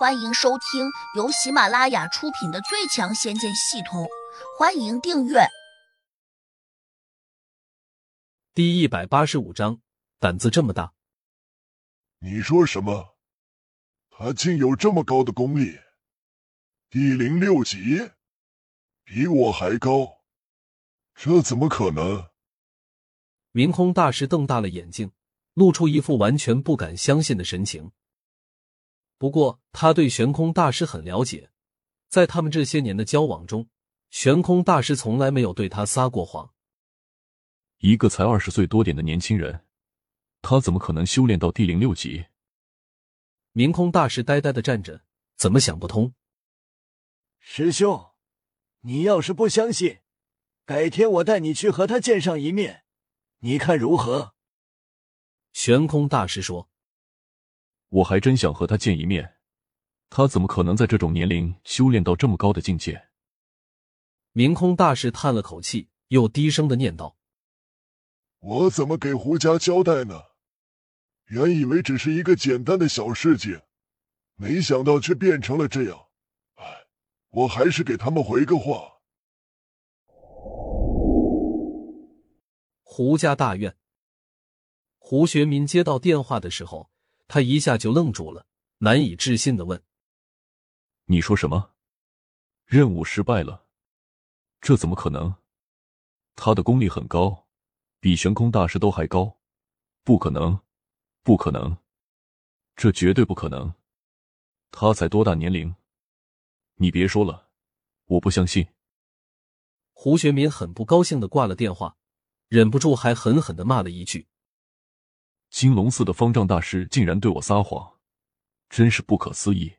欢迎收听由喜马拉雅出品的《最强仙剑系统》，欢迎订阅。第一百八十五章，胆子这么大？你说什么？他竟有这么高的功力？第零六级，比我还高？这怎么可能？明空大师瞪大了眼睛，露出一副完全不敢相信的神情。不过，他对悬空大师很了解，在他们这些年的交往中，悬空大师从来没有对他撒过谎。一个才二十岁多点的年轻人，他怎么可能修炼到第零六级？明空大师呆呆的站着，怎么想不通？师兄，你要是不相信，改天我带你去和他见上一面，你看如何？悬空大师说。我还真想和他见一面，他怎么可能在这种年龄修炼到这么高的境界？明空大师叹了口气，又低声的念道：“我怎么给胡家交代呢？原以为只是一个简单的小事情，没想到却变成了这样。唉，我还是给他们回个话。”胡家大院，胡学民接到电话的时候。他一下就愣住了，难以置信的问：“你说什么？任务失败了？这怎么可能？他的功力很高，比悬空大师都还高，不可能，不可能，这绝对不可能！他才多大年龄？你别说了，我不相信。”胡学民很不高兴的挂了电话，忍不住还狠狠的骂了一句。金龙寺的方丈大师竟然对我撒谎，真是不可思议。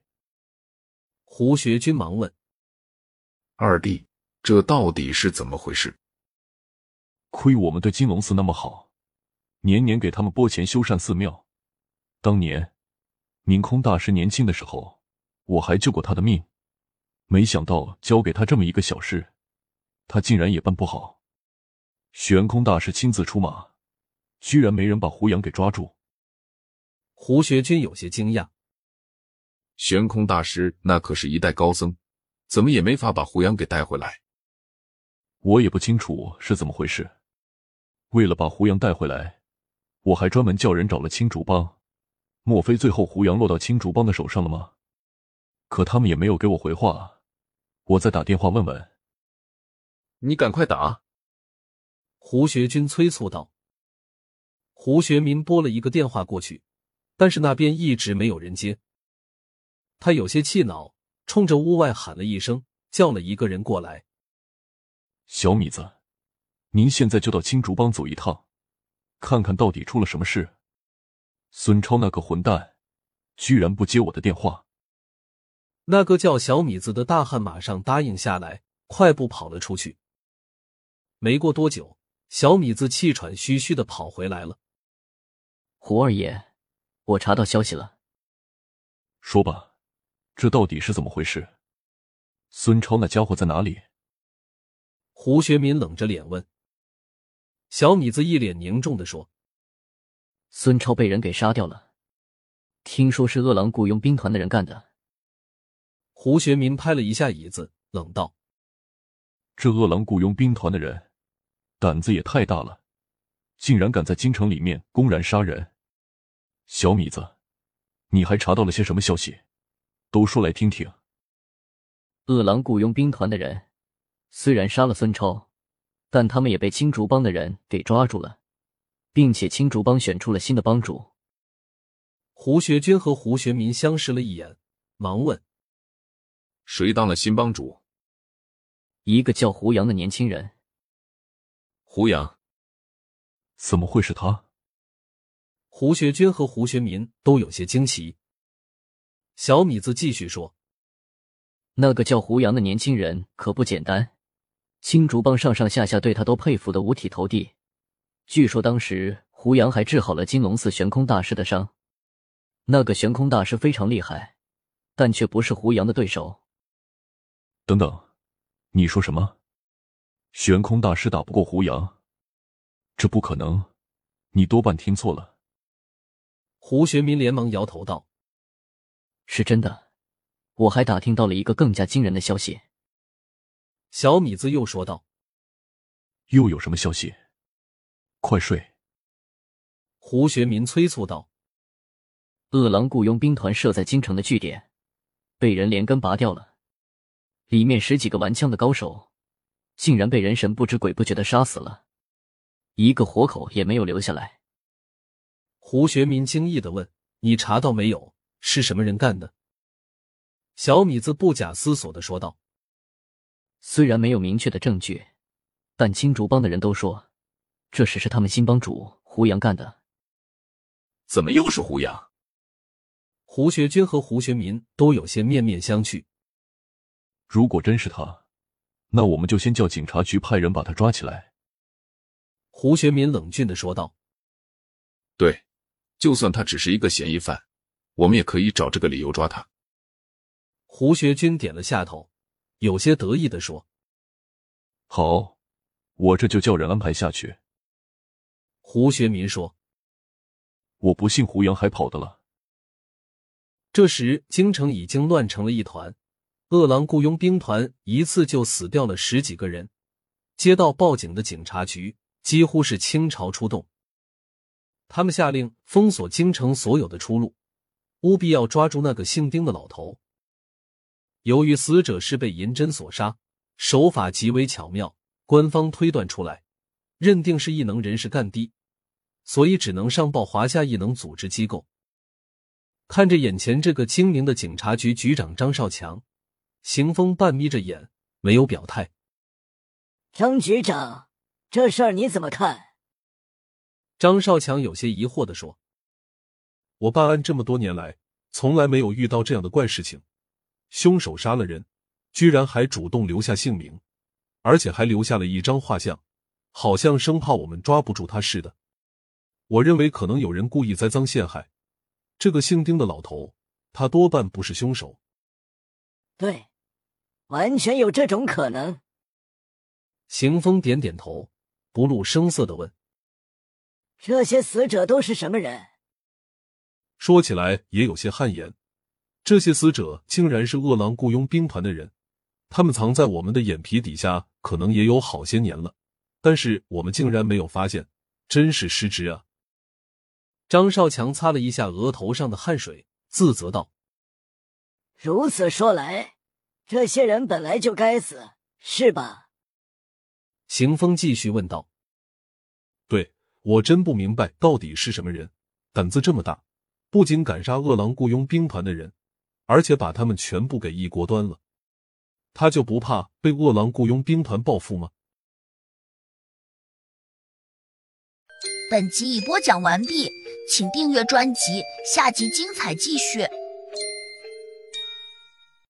胡学军忙问：“二弟，这到底是怎么回事？”亏我们对金龙寺那么好，年年给他们拨钱修缮寺庙。当年明空大师年轻的时候，我还救过他的命。没想到交给他这么一个小事，他竟然也办不好。玄空大师亲自出马。居然没人把胡杨给抓住。胡学军有些惊讶。悬空大师那可是一代高僧，怎么也没法把胡杨给带回来。我也不清楚是怎么回事。为了把胡杨带回来，我还专门叫人找了青竹帮。莫非最后胡杨落到青竹帮的手上了吗？可他们也没有给我回话。我再打电话问问。你赶快打！胡学军催促道。胡学民拨了一个电话过去，但是那边一直没有人接。他有些气恼，冲着屋外喊了一声，叫了一个人过来。小米子，您现在就到青竹帮走一趟，看看到底出了什么事。孙超那个混蛋，居然不接我的电话。那个叫小米子的大汉马上答应下来，快步跑了出去。没过多久，小米子气喘吁吁的跑回来了。胡二爷，我查到消息了。说吧，这到底是怎么回事？孙超那家伙在哪里？胡学民冷着脸问。小米子一脸凝重的说：“孙超被人给杀掉了，听说是饿狼雇佣兵团的人干的。”胡学民拍了一下椅子，冷道：“这饿狼雇佣兵团的人，胆子也太大了，竟然敢在京城里面公然杀人！”小米子，你还查到了些什么消息？都说来听听。饿狼雇佣兵团的人虽然杀了孙超，但他们也被青竹帮的人给抓住了，并且青竹帮选出了新的帮主。胡学军和胡学民相视了一眼，忙问：“谁当了新帮主？”一个叫胡杨的年轻人。胡杨？怎么会是他？胡学军和胡学民都有些惊奇。小米子继续说：“那个叫胡杨的年轻人可不简单，青竹帮上上下下对他都佩服的五体投地。据说当时胡杨还治好了金龙寺悬空大师的伤。那个悬空大师非常厉害，但却不是胡杨的对手。”等等，你说什么？悬空大师打不过胡杨？这不可能，你多半听错了。胡学民连忙摇头道：“是真的，我还打听到了一个更加惊人的消息。小米子又说道：“又有什么消息？快睡。”胡学民催促道：“饿狼雇佣兵团设在京城的据点，被人连根拔掉了，里面十几个玩枪的高手，竟然被人神不知鬼不觉的杀死了，一个活口也没有留下来。”胡学民惊异的问：“你查到没有？是什么人干的？”小米子不假思索的说道：“虽然没有明确的证据，但青竹帮的人都说，这事是他们新帮主胡杨干的。”怎么又是胡杨？胡学军和胡学民都有些面面相觑。如果真是他，那我们就先叫警察局派人把他抓起来。”胡学民冷峻的说道。“对。”就算他只是一个嫌疑犯，我们也可以找这个理由抓他。胡学军点了下头，有些得意的说：“好，我这就叫人安排下去。”胡学民说：“我不信胡杨还跑的了。”这时，京城已经乱成了一团，饿狼雇佣兵团一次就死掉了十几个人，接到报警的警察局几乎是倾巢出动。他们下令封锁京城所有的出路，务必要抓住那个姓丁的老头。由于死者是被银针所杀，手法极为巧妙，官方推断出来，认定是异能人士干的，所以只能上报华夏异能组织机构。看着眼前这个精明的警察局局长张少强，邢峰半眯着眼，没有表态。张局长，这事儿你怎么看？张少强有些疑惑的说：“我办案这么多年来，从来没有遇到这样的怪事情。凶手杀了人，居然还主动留下姓名，而且还留下了一张画像，好像生怕我们抓不住他似的。我认为可能有人故意栽赃陷害这个姓丁的老头，他多半不是凶手。”对，完全有这种可能。邢峰点点头，不露声色的问。这些死者都是什么人？说起来也有些汗颜。这些死者竟然是饿狼雇佣兵团的人，他们藏在我们的眼皮底下，可能也有好些年了，但是我们竟然没有发现，真是失职啊！张少强擦了一下额头上的汗水，自责道：“如此说来，这些人本来就该死，是吧？”邢峰继续问道：“对。”我真不明白到底是什么人，胆子这么大，不仅敢杀饿狼雇佣兵团的人，而且把他们全部给一锅端了。他就不怕被饿狼雇佣兵团报复吗？本集已播讲完毕，请订阅专辑，下集精彩继续。